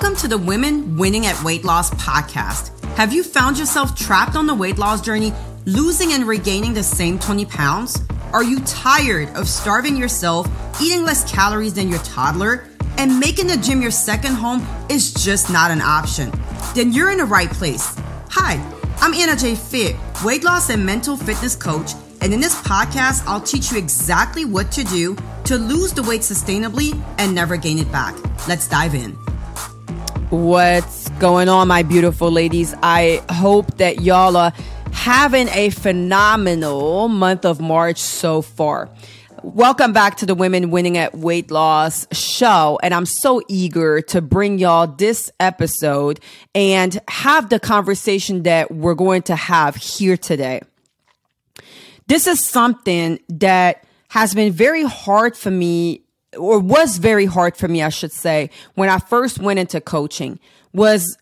Welcome to the Women Winning at Weight Loss podcast. Have you found yourself trapped on the weight loss journey, losing and regaining the same 20 pounds? Are you tired of starving yourself, eating less calories than your toddler, and making the gym your second home is just not an option? Then you're in the right place. Hi, I'm Anna Jae Fit, weight loss and mental fitness coach, and in this podcast, I'll teach you exactly what to do to lose the weight sustainably and never gain it back. Let's dive in. What's going on, my beautiful ladies? I hope that y'all are having a phenomenal month of March so far. Welcome back to the Women Winning at Weight Loss show. And I'm so eager to bring y'all this episode and have the conversation that we're going to have here today. This is something that has been very hard for me or was very hard for me, I should say, when I first went into coaching was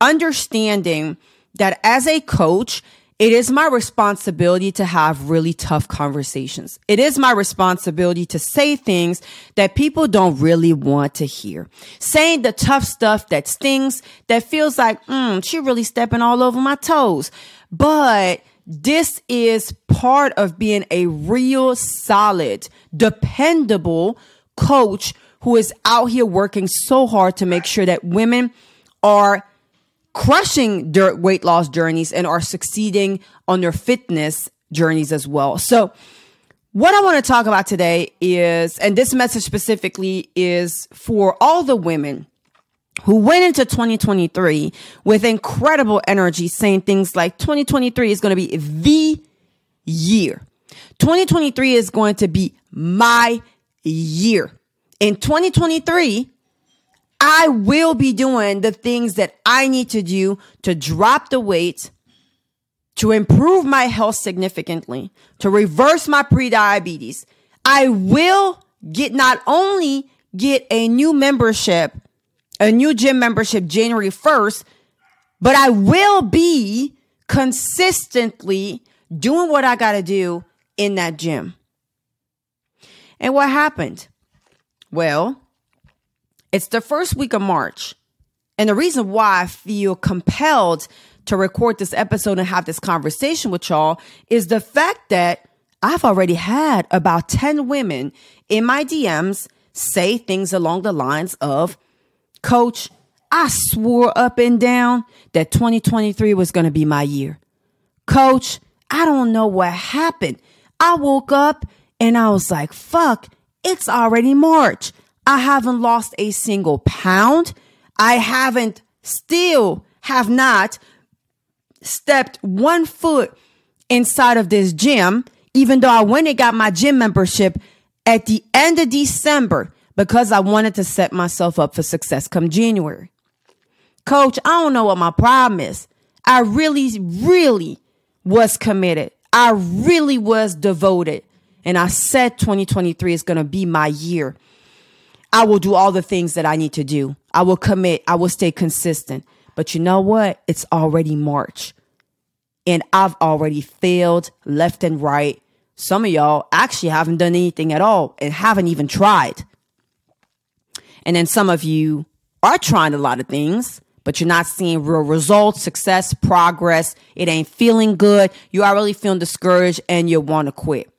understanding that as a coach, it is my responsibility to have really tough conversations. It is my responsibility to say things that people don't really want to hear. Saying the tough stuff that stings, that feels like, mm, she really stepping all over my toes. But this is part of being a real solid, dependable coach who is out here working so hard to make sure that women are crushing their weight loss journeys and are succeeding on their fitness journeys as well. So, what I want to talk about today is, and this message specifically is for all the women who went into 2023 with incredible energy, saying things like 2023 is going to be the year. 2023 is going to be my year. In 2023, I will be doing the things that I need to do to drop the weight, to improve my health significantly, to reverse my prediabetes. I will get not only get a new membership, a new gym membership January 1st, but I will be consistently doing what I got to do in that gym. And what happened? Well, it's the first week of March. And the reason why I feel compelled to record this episode and have this conversation with y'all is the fact that I've already had about 10 women in my DMs say things along the lines of, Coach, I swore up and down that 2023 was going to be my year. Coach, I don't know what happened. I woke up and I was like, fuck, it's already March. I haven't lost a single pound. I haven't still have not stepped one foot inside of this gym, even though I went and got my gym membership at the end of December because I wanted to set myself up for success come January. Coach, I don't know what my problem is. I really, really was committed. I really was devoted. And I said 2023 is going to be my year. I will do all the things that I need to do. I will commit. I will stay consistent. But you know what? It's already March. And I've already failed left and right. Some of y'all actually haven't done anything at all and haven't even tried. And then some of you are trying a lot of things, but you're not seeing real results, success, progress. It ain't feeling good. You are really feeling discouraged and you want to quit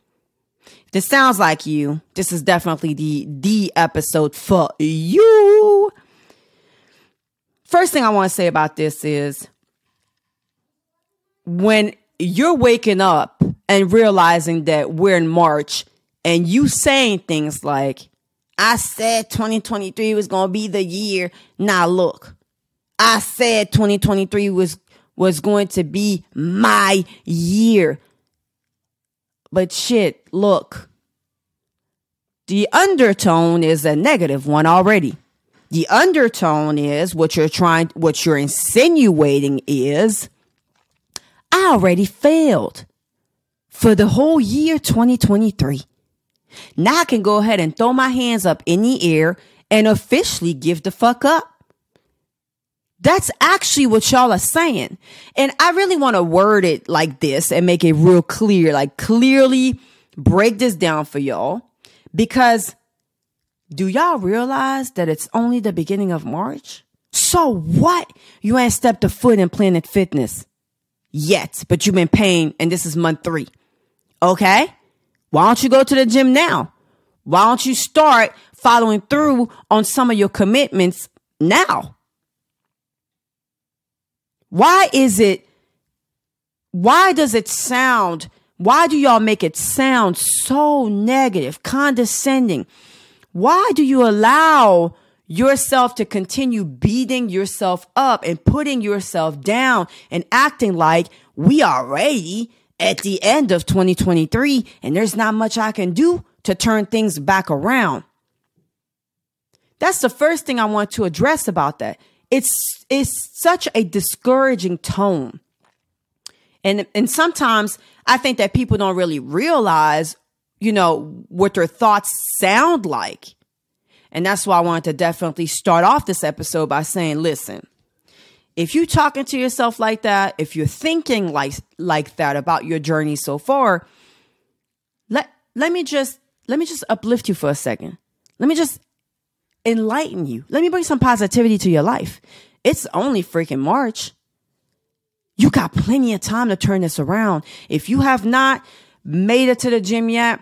this sounds like you, this is definitely the the episode for you. First thing I want to say about this is when you're waking up and realizing that we're in March and you saying things like, I said 2023 was going to be the year. Now look, I said 2023 was was going to be my year. But shit, look, the undertone is a negative one already. The undertone is what you're trying, what you're insinuating is, I already failed for the whole year 2023. Now I can go ahead and throw my hands up in the air and officially give the fuck up. That's actually what y'all are saying. And I really want to word it like this and make it real clear, like clearly break this down for y'all. Because do y'all realize that it's only the beginning of March? So what? You ain't stepped a foot in Planet Fitness yet, but you've been paying, and this is month three. Okay? Why don't you go to the gym now? Why don't you start following through on some of your commitments now? Why is it, why does it sound, why do y'all make it sound so negative, condescending? Why do you allow yourself to continue beating yourself up and putting yourself down and acting like we are ready at the end of 2023 and there's not much I can do to turn things back around. That's the first thing I want to address about that. It's it's such a discouraging tone. And and sometimes I think that people don't really realize, you know, what their thoughts sound like. And that's why I wanted to definitely start off this episode by saying, listen, if you're talking to yourself like that, if you're thinking like like that about your journey so far, let let me just let me just uplift you for a second. Let me just enlighten you. Let me bring some positivity to your life. It's only freaking March. You got plenty of time to turn this around. If you have not made it to the gym yet,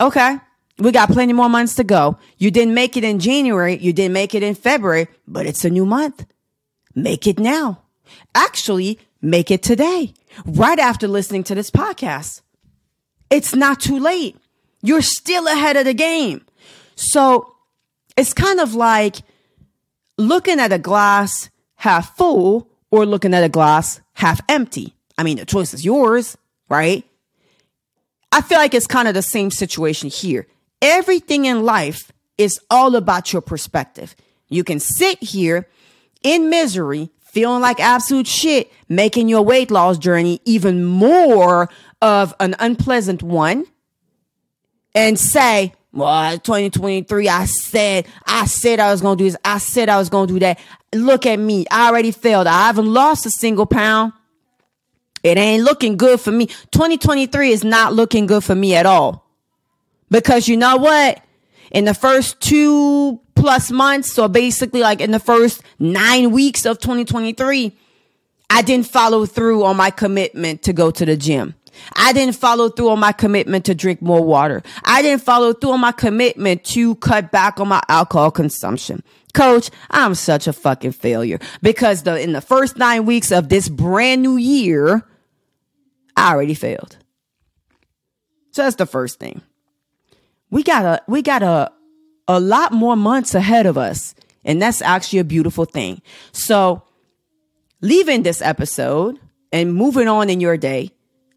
okay, we got plenty more months to go. You didn't make it in January. You didn't make it in February, but it's a new month. Make it now. Actually, make it today, right after listening to this podcast. It's not too late. You're still ahead of the game. So it's kind of like looking at a glass half full or looking at a glass half empty. I mean, the choice is yours, right? I feel like it's kind of the same situation here. Everything in life is all about your perspective. You can sit here in misery, feeling like absolute shit, making your weight loss journey even more of an unpleasant one, and say, well, uh, 2023, I said, I said I was going to do this. I said I was going to do that. Look at me. I already failed. I haven't lost a single pound. It ain't looking good for me. 2023 is not looking good for me at all. Because you know what? In the first two plus months, so basically like in the first nine weeks of 2023, I didn't follow through on my commitment to go to the gym. I didn't follow through on my commitment to drink more water. I didn't follow through on my commitment to cut back on my alcohol consumption. Coach, I'm such a fucking failure because the in the first 9 weeks of this brand new year, I already failed. So that's the first thing we got a we got a a lot more months ahead of us and that's actually a beautiful thing so leaving this episode and moving on in your day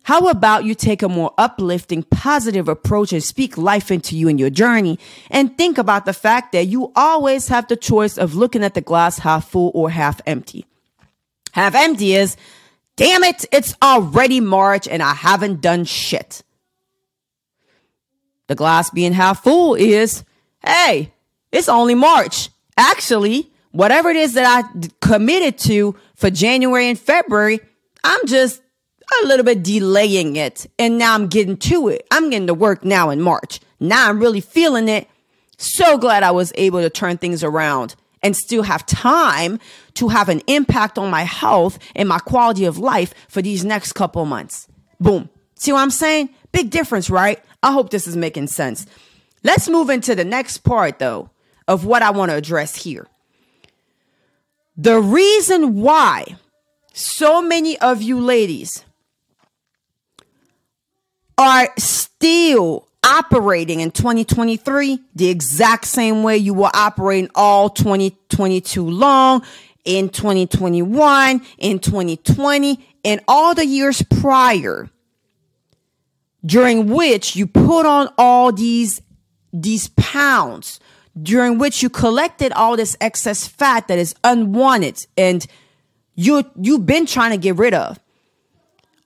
how about you take a more uplifting positive approach and speak life into you and your journey? And think about the fact that you always have the choice of looking at the glass half full or half empty. Half empty is damn it it's already march and i haven't done shit. The glass being half full is, hey, it's only March. Actually, whatever it is that I committed to for January and February, I'm just a little bit delaying it. And now I'm getting to it. I'm getting to work now in March. Now I'm really feeling it. So glad I was able to turn things around and still have time to have an impact on my health and my quality of life for these next couple months. Boom. See what I'm saying? Big difference, right? I hope this is making sense. Let's move into the next part, though, of what I want to address here. The reason why so many of you ladies are still operating in 2023 the exact same way you were operating all 2022 long, in 2021, in 2020, and all the years prior during which you put on all these these pounds during which you collected all this excess fat that is unwanted and you you've been trying to get rid of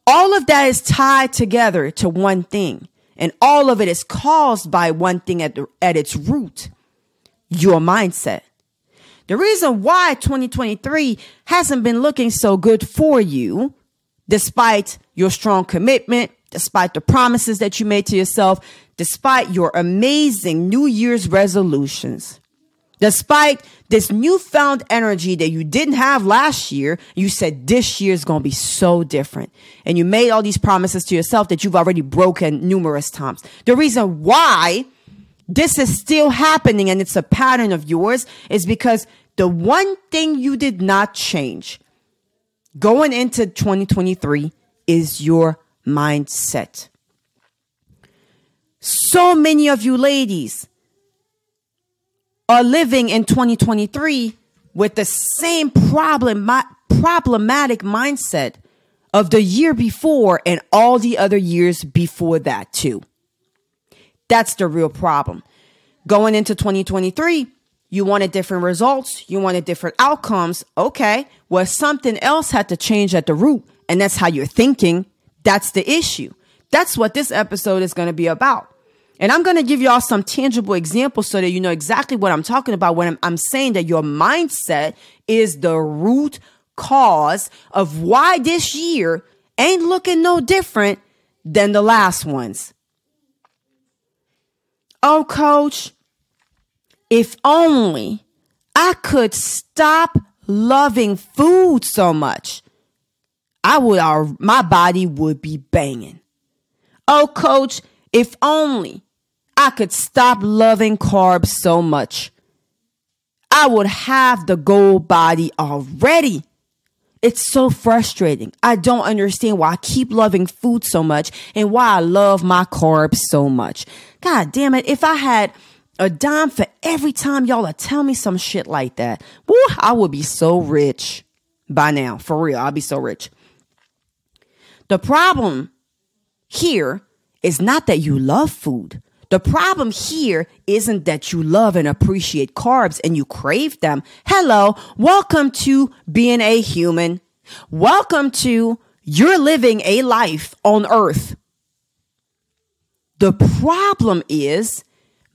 all of that is tied together to one thing and all of it is caused by one thing at the, at its root your mindset. The reason why 2023 hasn't been looking so good for you despite your strong commitment despite the promises that you made to yourself, despite your amazing New Year's resolutions, despite this newfound energy that you didn't have last year. You said this year is going to be so different. And you made all these promises to yourself that you've already broken numerous times. The reason why this is still happening and it's a pattern of yours is because the one thing you did not change going into 2023 is your mindset. So many of you ladies are living in 2023 with the same problem, problematic mindset of the year before and all the other years before that, too. That's the real problem. Going into 2023, you wanted different results, you wanted different outcomes. Okay, well, something else had to change at the root, and that's how you're thinking. That's the issue. That's what this episode is going to be about. And I'm going to give y'all some tangible examples so that you know exactly what I'm talking about when I'm, I'm saying that your mindset is the root cause of why this year ain't looking no different than the last ones. Oh, coach, if only I could stop loving food so much, I would, my body would be banging. Oh, coach, if only I could stop loving carbs so much, I would have the gold body already. It's so frustrating. I don't understand why I keep loving food so much and why I love my carbs so much. God damn it. If I had a dime for every time y'all are tell me some shit like that, woo, I would be so rich by now. For real, I'd be so rich. The problem here is not that you love food. The problem here isn't that you love and appreciate carbs and you crave them. Hello, welcome to being a human. Welcome to you're living a life on earth. The problem is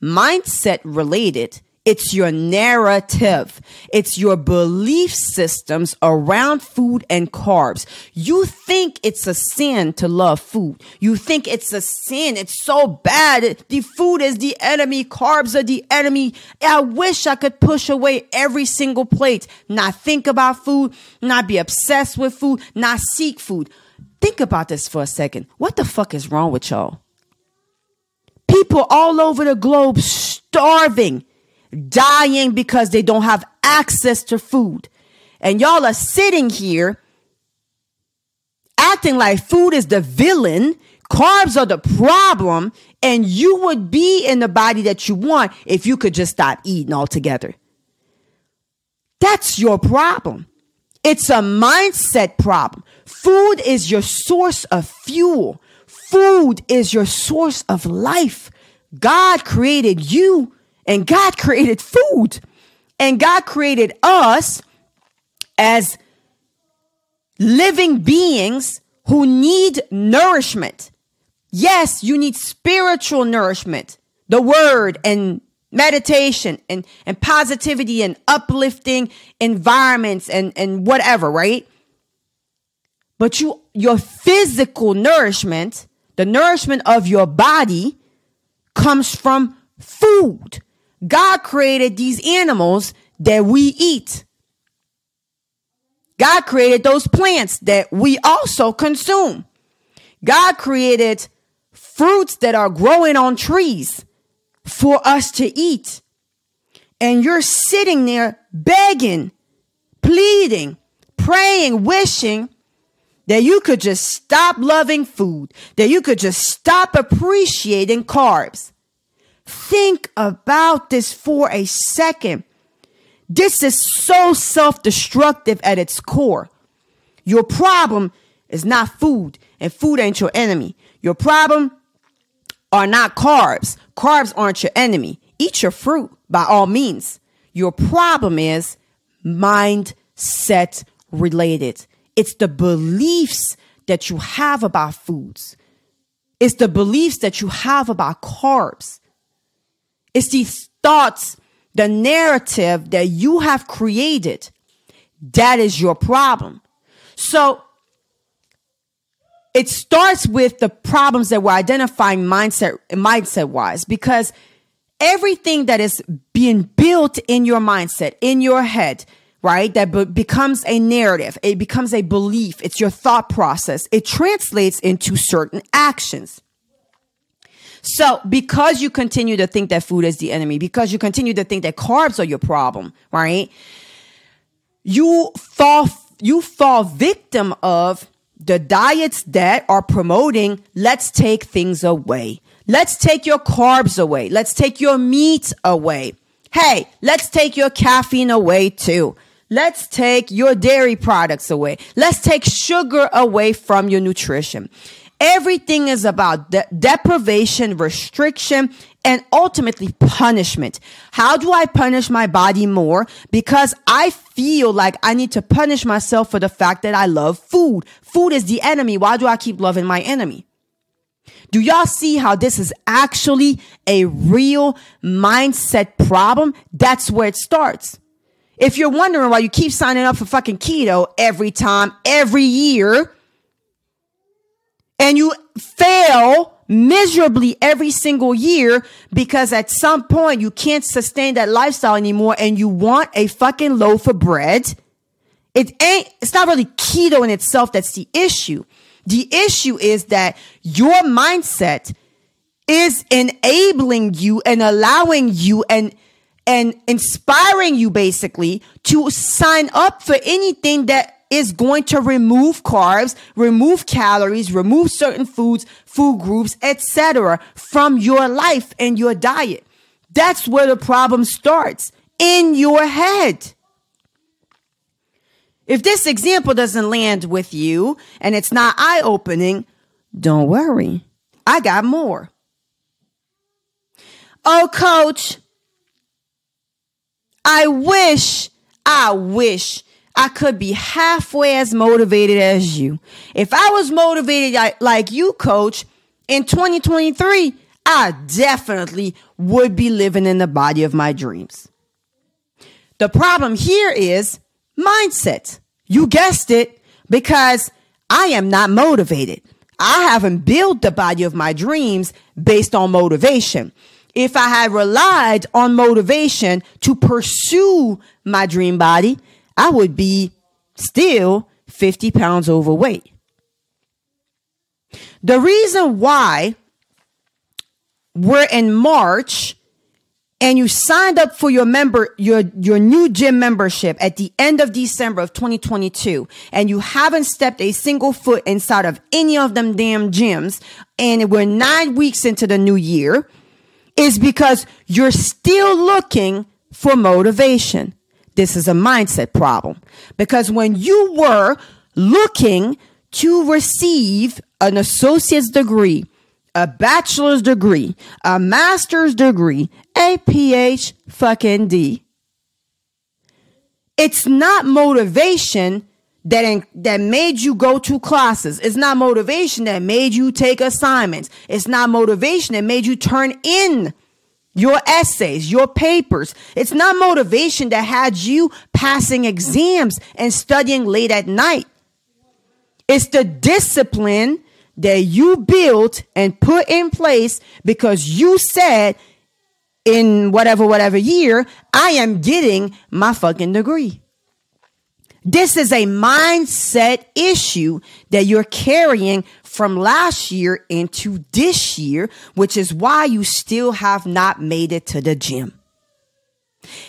mindset related it's your narrative. It's your belief systems around food and carbs. You think it's a sin to love food. You think it's a sin. It's so bad. The food is the enemy. Carbs are the enemy. I wish I could push away every single plate, not think about food, not be obsessed with food, not seek food. Think about this for a second. What the fuck is wrong with y'all? People all over the globe starving dying because they don't have access to food. And y'all are sitting here acting like food is the villain, carbs are the problem, and you would be in the body that you want if you could just stop eating altogether. That's your problem. It's a mindset problem. Food is your source of fuel. Food is your source of life. God created you and God created food. And God created us as living beings who need nourishment. Yes, you need spiritual nourishment, the word and meditation and, and positivity and uplifting environments and, and whatever, right? But you, your physical nourishment, the nourishment of your body comes from food. God created these animals that we eat. God created those plants that we also consume. God created fruits that are growing on trees for us to eat. And you're sitting there begging, pleading, praying, wishing that you could just stop loving food, that you could just stop appreciating carbs. Think about this for a second. This is so self destructive at its core. Your problem is not food, and food ain't your enemy. Your problem are not carbs. Carbs aren't your enemy. Eat your fruit by all means. Your problem is mindset related. It's the beliefs that you have about foods. It's the beliefs that you have about carbs. It's these thoughts, the narrative that you have created. That is your problem. So it starts with the problems that we're identifying mindset mindset wise because everything that is being built in your mindset, in your head, right? That be- becomes a narrative. It becomes a belief. It's your thought process. It translates into certain actions. So, because you continue to think that food is the enemy, because you continue to think that carbs are your problem, right? You fall, you fall victim of the diets that are promoting, let's take things away. Let's take your carbs away. Let's take your meat away. Hey, let's take your caffeine away too. Let's take your dairy products away. Let's take sugar away from your nutrition. Everything is about de- deprivation, restriction, and ultimately punishment. How do I punish my body more? Because I feel like I need to punish myself for the fact that I love food. Food is the enemy. Why do I keep loving my enemy? Do y'all see how this is actually a real mindset problem? That's where it starts. If you're wondering why you keep signing up for fucking keto every time, every year, and you fail miserably every single year because at some point you can't sustain that lifestyle anymore and you want a fucking loaf of bread. It ain't, it's not really keto in itself that's the issue. The issue is that your mindset is enabling you and allowing you and and inspiring you basically to sign up for anything that is going to remove carbs, remove calories, remove certain foods, food groups, etc. from your life and your diet. That's where the problem starts in your head. If this example doesn't land with you and it's not eye opening, don't worry. I got more. Oh, coach, I wish, I wish I could be halfway as motivated as you. If I was motivated like you, coach, in 2023, I definitely would be living in the body of my dreams. The problem here is mindset. You guessed it because I am not motivated. I haven't built the body of my dreams based on motivation. If I had relied on motivation to pursue my dream body, I would be still 50 pounds overweight. The reason why we're in March and you signed up for your member your your new gym membership at the end of December of 2022 and you haven't stepped a single foot inside of any of them damn gyms and we're 9 weeks into the new year is because you're still looking for motivation. This is a mindset problem because when you were looking to receive an associate's degree, a bachelor's degree, a master's degree, a PH fucking D, it's not motivation that that made you go to classes. It's not motivation that made you take assignments. It's not motivation that made you turn in your essays, your papers. It's not motivation that had you passing exams and studying late at night. It's the discipline that you built and put in place because you said in whatever, whatever year, I am getting my fucking degree. This is a mindset issue that you're carrying from last year into this year, which is why you still have not made it to the gym.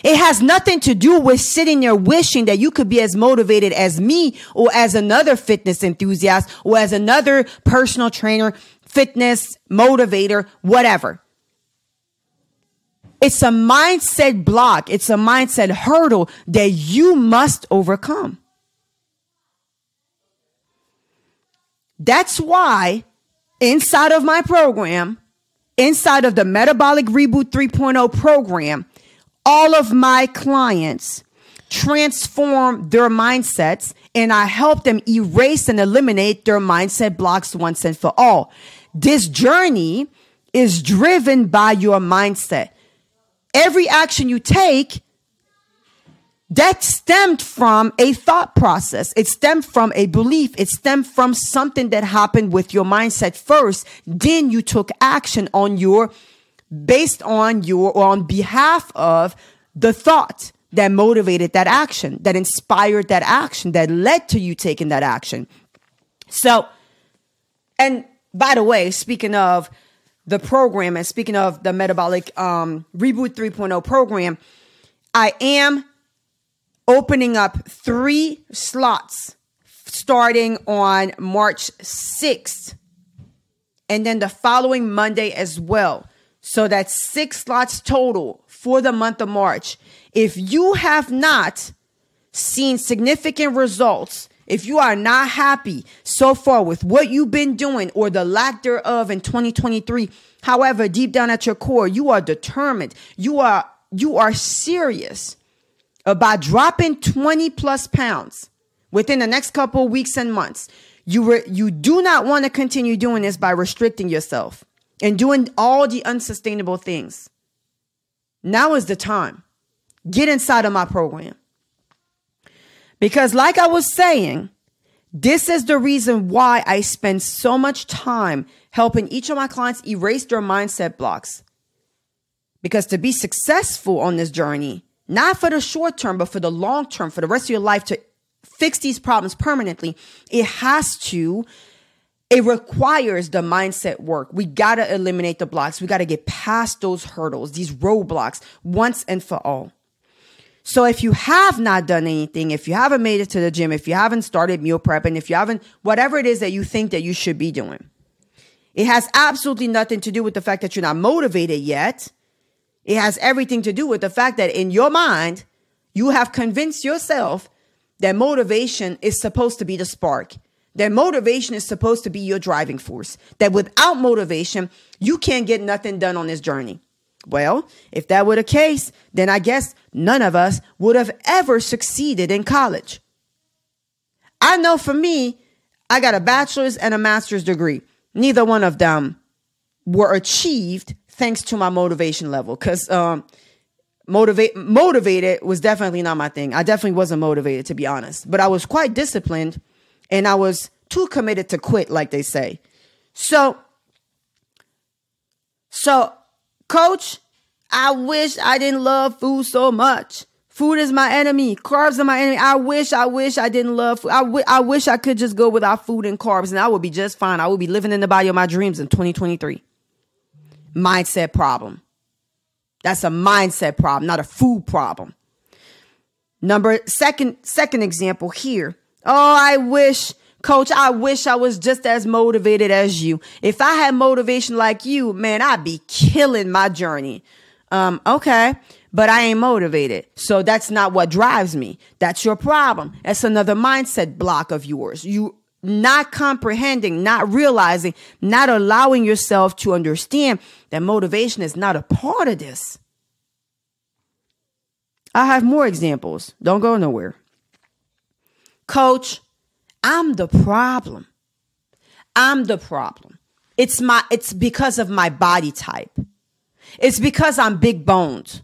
It has nothing to do with sitting there wishing that you could be as motivated as me or as another fitness enthusiast or as another personal trainer, fitness motivator, whatever. It's a mindset block. It's a mindset hurdle that you must overcome. That's why inside of my program, inside of the Metabolic Reboot 3.0 program, all of my clients transform their mindsets and I help them erase and eliminate their mindset blocks once and for all. This journey is driven by your mindset. Every action you take that stemmed from a thought process. It stemmed from a belief. It stemmed from something that happened with your mindset first. Then you took action on your based on your or on behalf of the thought that motivated that action, that inspired that action, that led to you taking that action. So, and by the way, speaking of the program and speaking of the metabolic um, reboot 3.0 program, I am opening up three slots starting on March 6th and then the following Monday as well. So that's six slots total for the month of March. If you have not seen significant results, if you are not happy so far with what you've been doing or the lack thereof in 2023, however, deep down at your core, you are determined, you are you are serious about dropping 20 plus pounds within the next couple weeks and months. You re- you do not want to continue doing this by restricting yourself and doing all the unsustainable things. Now is the time. Get inside of my program. Because, like I was saying, this is the reason why I spend so much time helping each of my clients erase their mindset blocks. Because to be successful on this journey, not for the short term, but for the long term, for the rest of your life, to fix these problems permanently, it has to it requires the mindset work. We got to eliminate the blocks. We got to get past those hurdles, these roadblocks once and for all. So if you have not done anything, if you haven't made it to the gym, if you haven't started meal prep, and if you haven't, whatever it is that you think that you should be doing, it has absolutely nothing to do with the fact that you're not motivated yet. It has everything to do with the fact that in your mind, you have convinced yourself that motivation is supposed to be the spark. That motivation is supposed to be your driving force. That without motivation, you can't get nothing done on this journey. Well, if that were the case, then I guess none of us would have ever succeeded in college. I know for me, I got a bachelor's and a master's degree. Neither one of them were achieved thanks to my motivation level because um, motivate motivated was definitely not my thing. I definitely wasn't motivated to be honest, but I was quite disciplined and I was too committed to quit, like they say. So, so, coach, I wish I didn't love food so much. Food is my enemy. Carbs are my enemy. I wish, I wish I didn't love food. I, w- I wish I could just go without food and carbs and I would be just fine. I would be living in the body of my dreams in 2023. Mindset problem. That's a mindset problem, not a food problem. Number second, second example here Oh, I wish, coach, I wish I was just as motivated as you. If I had motivation like you, man, I'd be killing my journey. Um, okay, but I ain't motivated. So that's not what drives me. That's your problem. That's another mindset block of yours. You not comprehending, not realizing, not allowing yourself to understand that motivation is not a part of this. I have more examples. Don't go nowhere. Coach, I'm the problem. I'm the problem. It's my it's because of my body type. It's because I'm big boned.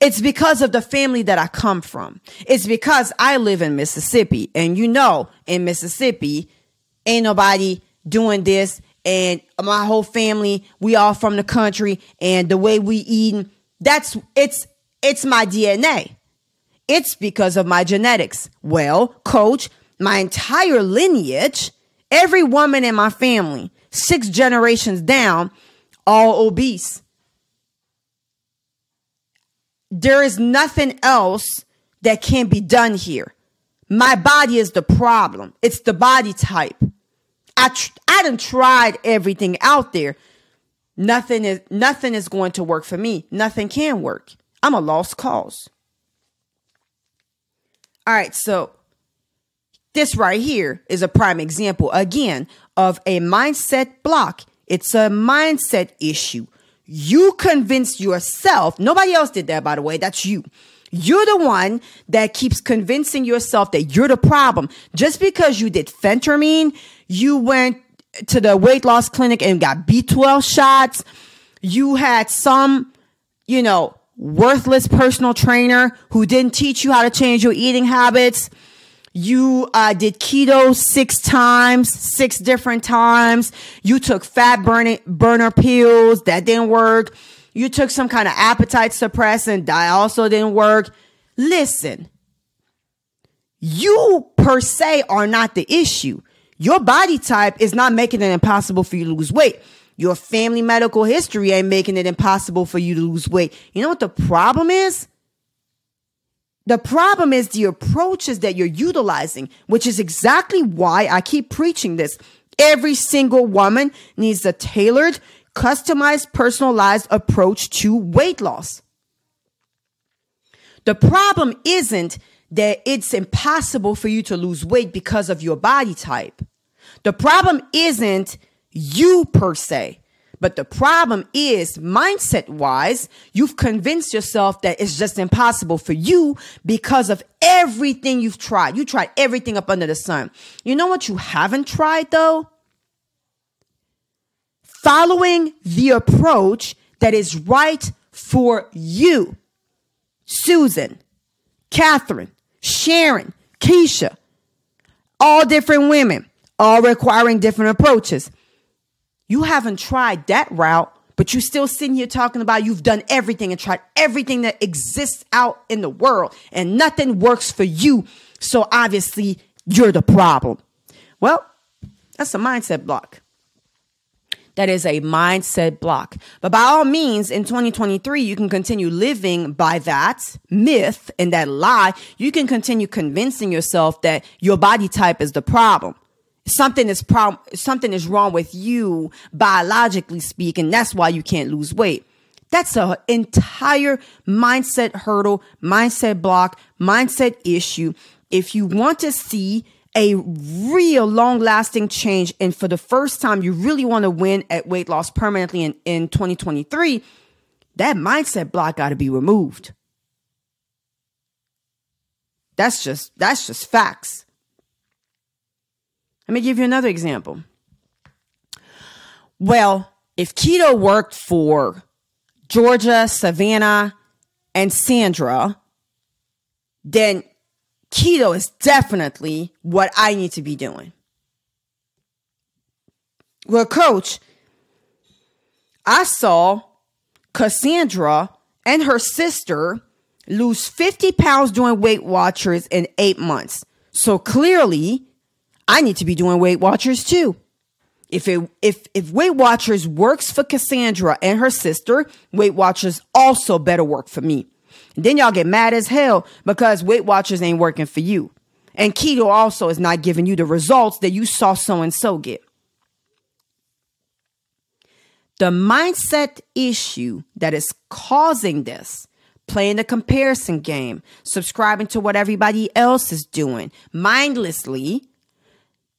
It's because of the family that I come from. It's because I live in Mississippi. And you know, in Mississippi, ain't nobody doing this. And my whole family, we all from the country. And the way we eat, that's it's it's my DNA. It's because of my genetics. Well, coach, my entire lineage, every woman in my family, six generations down, all obese. There is nothing else that can be done here. My body is the problem. It's the body type. I tr- I done tried everything out there. Nothing is nothing is going to work for me. Nothing can work. I'm a lost cause. All right, so this right here is a prime example again of a mindset block. It's a mindset issue. You convince yourself, nobody else did that, by the way, that's you. You're the one that keeps convincing yourself that you're the problem. Just because you did phentermine, you went to the weight loss clinic and got B12 shots, you had some, you know, worthless personal trainer who didn't teach you how to change your eating habits. You uh, did keto six times, six different times. You took fat burning burner pills that didn't work. You took some kind of appetite suppressant, that also didn't work. Listen, you per se are not the issue. Your body type is not making it impossible for you to lose weight. Your family medical history ain't making it impossible for you to lose weight. You know what the problem is? The problem is the approaches that you're utilizing, which is exactly why I keep preaching this. Every single woman needs a tailored, customized, personalized approach to weight loss. The problem isn't that it's impossible for you to lose weight because of your body type. The problem isn't you per se. But the problem is mindset wise, you've convinced yourself that it's just impossible for you because of everything you've tried. You tried everything up under the sun. You know what you haven't tried though? Following the approach that is right for you. Susan, Catherine, Sharon, Keisha, all different women, all requiring different approaches. You haven't tried that route, but you're still sitting here talking about you've done everything and tried everything that exists out in the world and nothing works for you. So obviously you're the problem. Well, that's a mindset block. That is a mindset block. But by all means, in 2023, you can continue living by that myth and that lie. You can continue convincing yourself that your body type is the problem something is problem something is wrong with you biologically speaking that's why you can't lose weight. That's an entire mindset hurdle mindset block mindset issue. If you want to see a real long lasting change and for the first time you really want to win at weight loss permanently in, in 2023 that mindset block got to be removed. That's just that's just facts let me give you another example. Well, if keto worked for Georgia, Savannah, and Sandra, then keto is definitely what I need to be doing. Well, coach, I saw Cassandra and her sister lose 50 pounds doing Weight Watchers in eight months. So clearly, I need to be doing Weight Watchers too. If it if if Weight Watchers works for Cassandra and her sister, Weight Watchers also better work for me. And then y'all get mad as hell because Weight Watchers ain't working for you. And keto also is not giving you the results that you saw so and so get. The mindset issue that is causing this playing the comparison game, subscribing to what everybody else is doing mindlessly,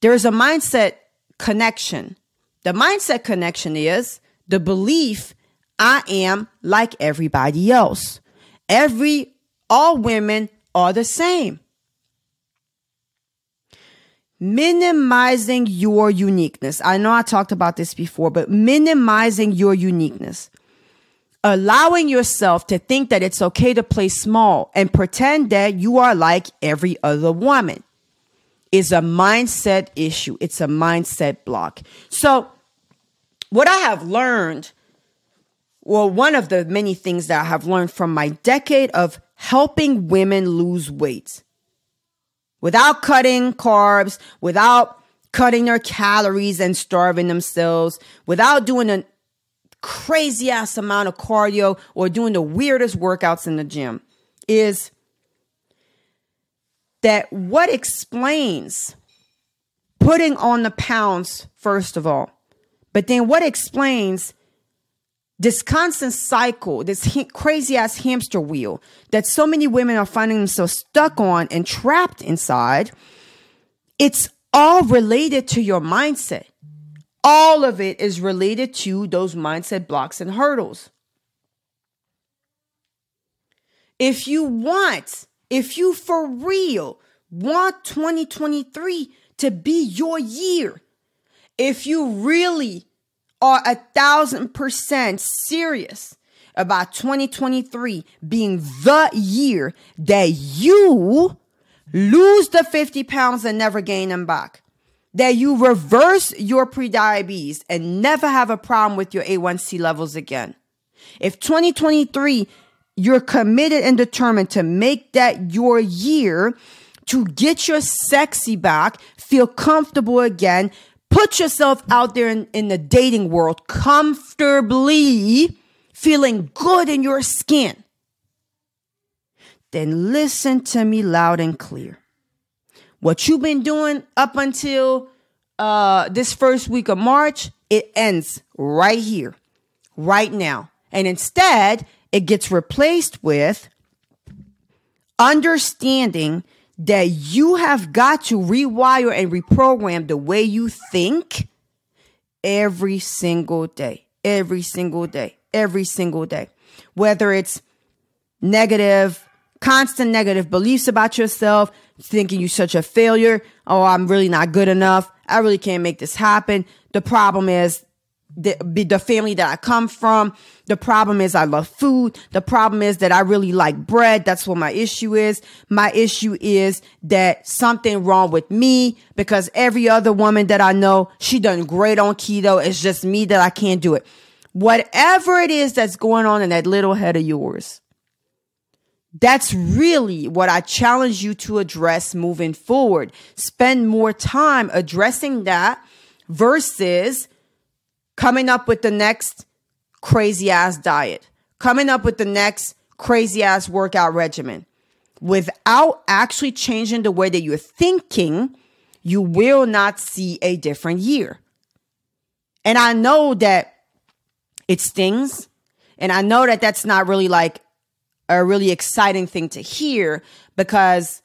there's a mindset connection. The mindset connection is the belief I am like everybody else. Every, all women are the same. Minimizing your uniqueness. I know I talked about this before, but minimizing your uniqueness. Allowing yourself to think that it's okay to play small and pretend that you are like every other woman is a mindset issue. It's a mindset block. So, what I have learned, well, one of the many things that I have learned from my decade of helping women lose weight without cutting carbs, without cutting their calories and starving themselves, without doing a crazy ass amount of cardio or doing the weirdest workouts in the gym, is that what explains putting on the pounds, first of all, but then what explains this constant cycle, this crazy ass hamster wheel that so many women are finding themselves stuck on and trapped inside, it's all related to your mindset. All of it is related to those mindset blocks and hurdles. If you want if you for real want 2023 to be your year, if you really are a thousand percent serious about 2023 being the year that you lose the 50 pounds and never gain them back, that you reverse your prediabetes and never have a problem with your A1C levels again, If 2023, you're committed and determined to make that your year to get your sexy back, feel comfortable again, put yourself out there in, in the dating world comfortably, feeling good in your skin, then listen to me loud and clear. What you've been doing up until uh, this first week of March, it ends right here, right now. And instead, it gets replaced with understanding that you have got to rewire and reprogram the way you think every single day, every single day, every single day. Whether it's negative, constant negative beliefs about yourself, thinking you're such a failure. Oh, I'm really not good enough. I really can't make this happen. The problem is the, the family that I come from. The problem is I love food. The problem is that I really like bread. That's what my issue is. My issue is that something wrong with me because every other woman that I know, she done great on keto. It's just me that I can't do it. Whatever it is that's going on in that little head of yours, that's really what I challenge you to address moving forward. Spend more time addressing that versus coming up with the next crazy ass diet, coming up with the next crazy ass workout regimen. Without actually changing the way that you're thinking, you will not see a different year. And I know that it stings. And I know that that's not really like a really exciting thing to hear because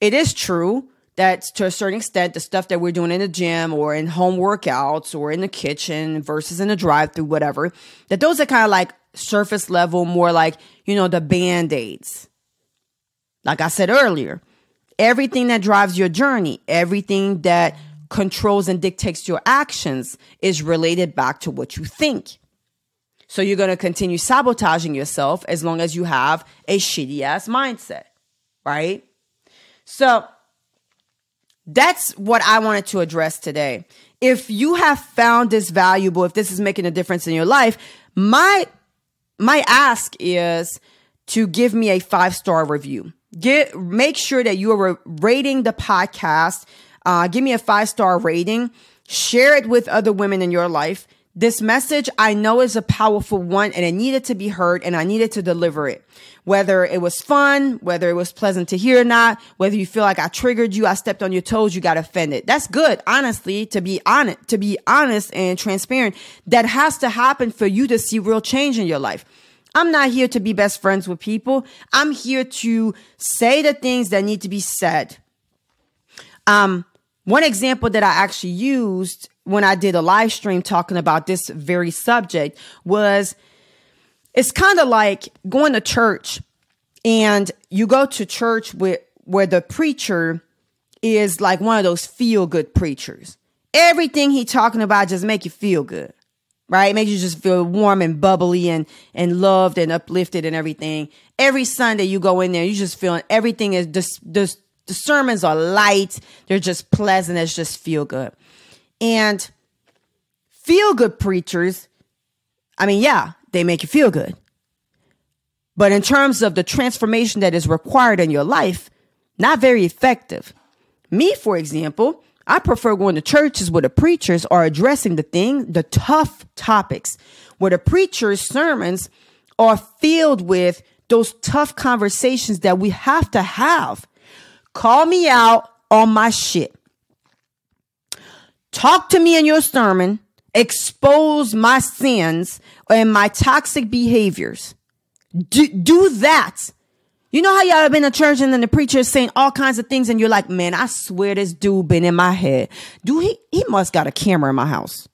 it is true that to a certain extent, the stuff that we're doing in the gym or in home workouts or in the kitchen versus in the drive through, whatever, that those are kind of like surface level, more like, you know, the band aids. Like I said earlier, everything that drives your journey, everything that controls and dictates your actions is related back to what you think. So you're going to continue sabotaging yourself as long as you have a shitty ass mindset, right? So that's what I wanted to address today. If you have found this valuable, if this is making a difference in your life, my my ask is to give me a five star review. Get make sure that you are rating the podcast. Uh, give me a five star rating. Share it with other women in your life. This message I know is a powerful one and it needed to be heard and I needed to deliver it. Whether it was fun, whether it was pleasant to hear or not, whether you feel like I triggered you, I stepped on your toes, you got offended. That's good, honestly, to be honest, to be honest and transparent. That has to happen for you to see real change in your life. I'm not here to be best friends with people. I'm here to say the things that need to be said. Um, one example that I actually used when I did a live stream talking about this very subject was it's kind of like going to church and you go to church with where the preacher is like one of those feel good preachers. Everything he talking about just make you feel good. Right? It makes you just feel warm and bubbly and and loved and uplifted and everything. Every Sunday you go in there, you just feeling everything is just, just the sermons are light. They're just pleasant. It's just feel good. And feel good preachers, I mean, yeah, they make you feel good. But in terms of the transformation that is required in your life, not very effective. Me, for example, I prefer going to churches where the preachers are addressing the thing, the tough topics, where the preacher's sermons are filled with those tough conversations that we have to have. Call me out on my shit. Talk to me in your sermon. Expose my sins and my toxic behaviors. Do, do that. You know how y'all have been in church and then the preacher is saying all kinds of things and you're like, man, I swear this dude been in my head. Do he, he must got a camera in my house.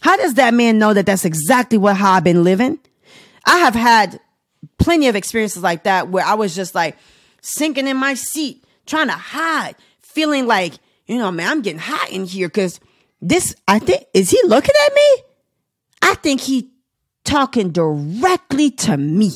How does that man know that that's exactly what, how I've been living? I have had plenty of experiences like that where I was just like sinking in my seat, trying to hide, feeling like, you know, man, I'm getting hot in here because this, I think, is he looking at me? I think he talking directly to me.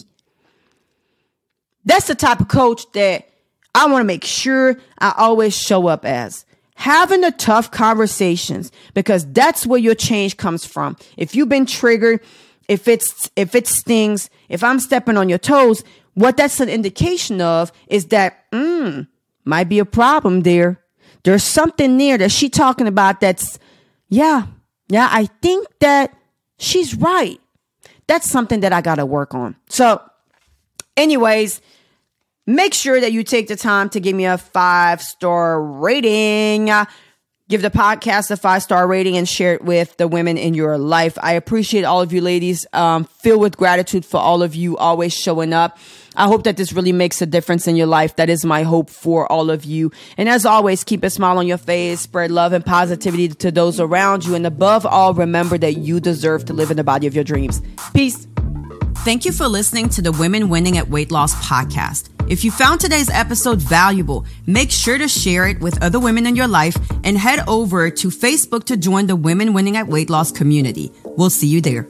That's the type of coach that I want to make sure I always show up as. Having the tough conversations because that's where your change comes from. If you've been triggered if it's if it stings, if I'm stepping on your toes, what that's an indication of is that mm, might be a problem there. There's something there that she talking about that's yeah, yeah, I think that she's right. That's something that I got to work on. So, anyways, make sure that you take the time to give me a five star rating. Give the podcast a five star rating and share it with the women in your life. I appreciate all of you ladies. Um, filled with gratitude for all of you always showing up. I hope that this really makes a difference in your life. That is my hope for all of you. And as always, keep a smile on your face, spread love and positivity to those around you. And above all, remember that you deserve to live in the body of your dreams. Peace. Thank you for listening to the Women Winning at Weight Loss podcast. If you found today's episode valuable, make sure to share it with other women in your life and head over to Facebook to join the Women Winning at Weight Loss community. We'll see you there.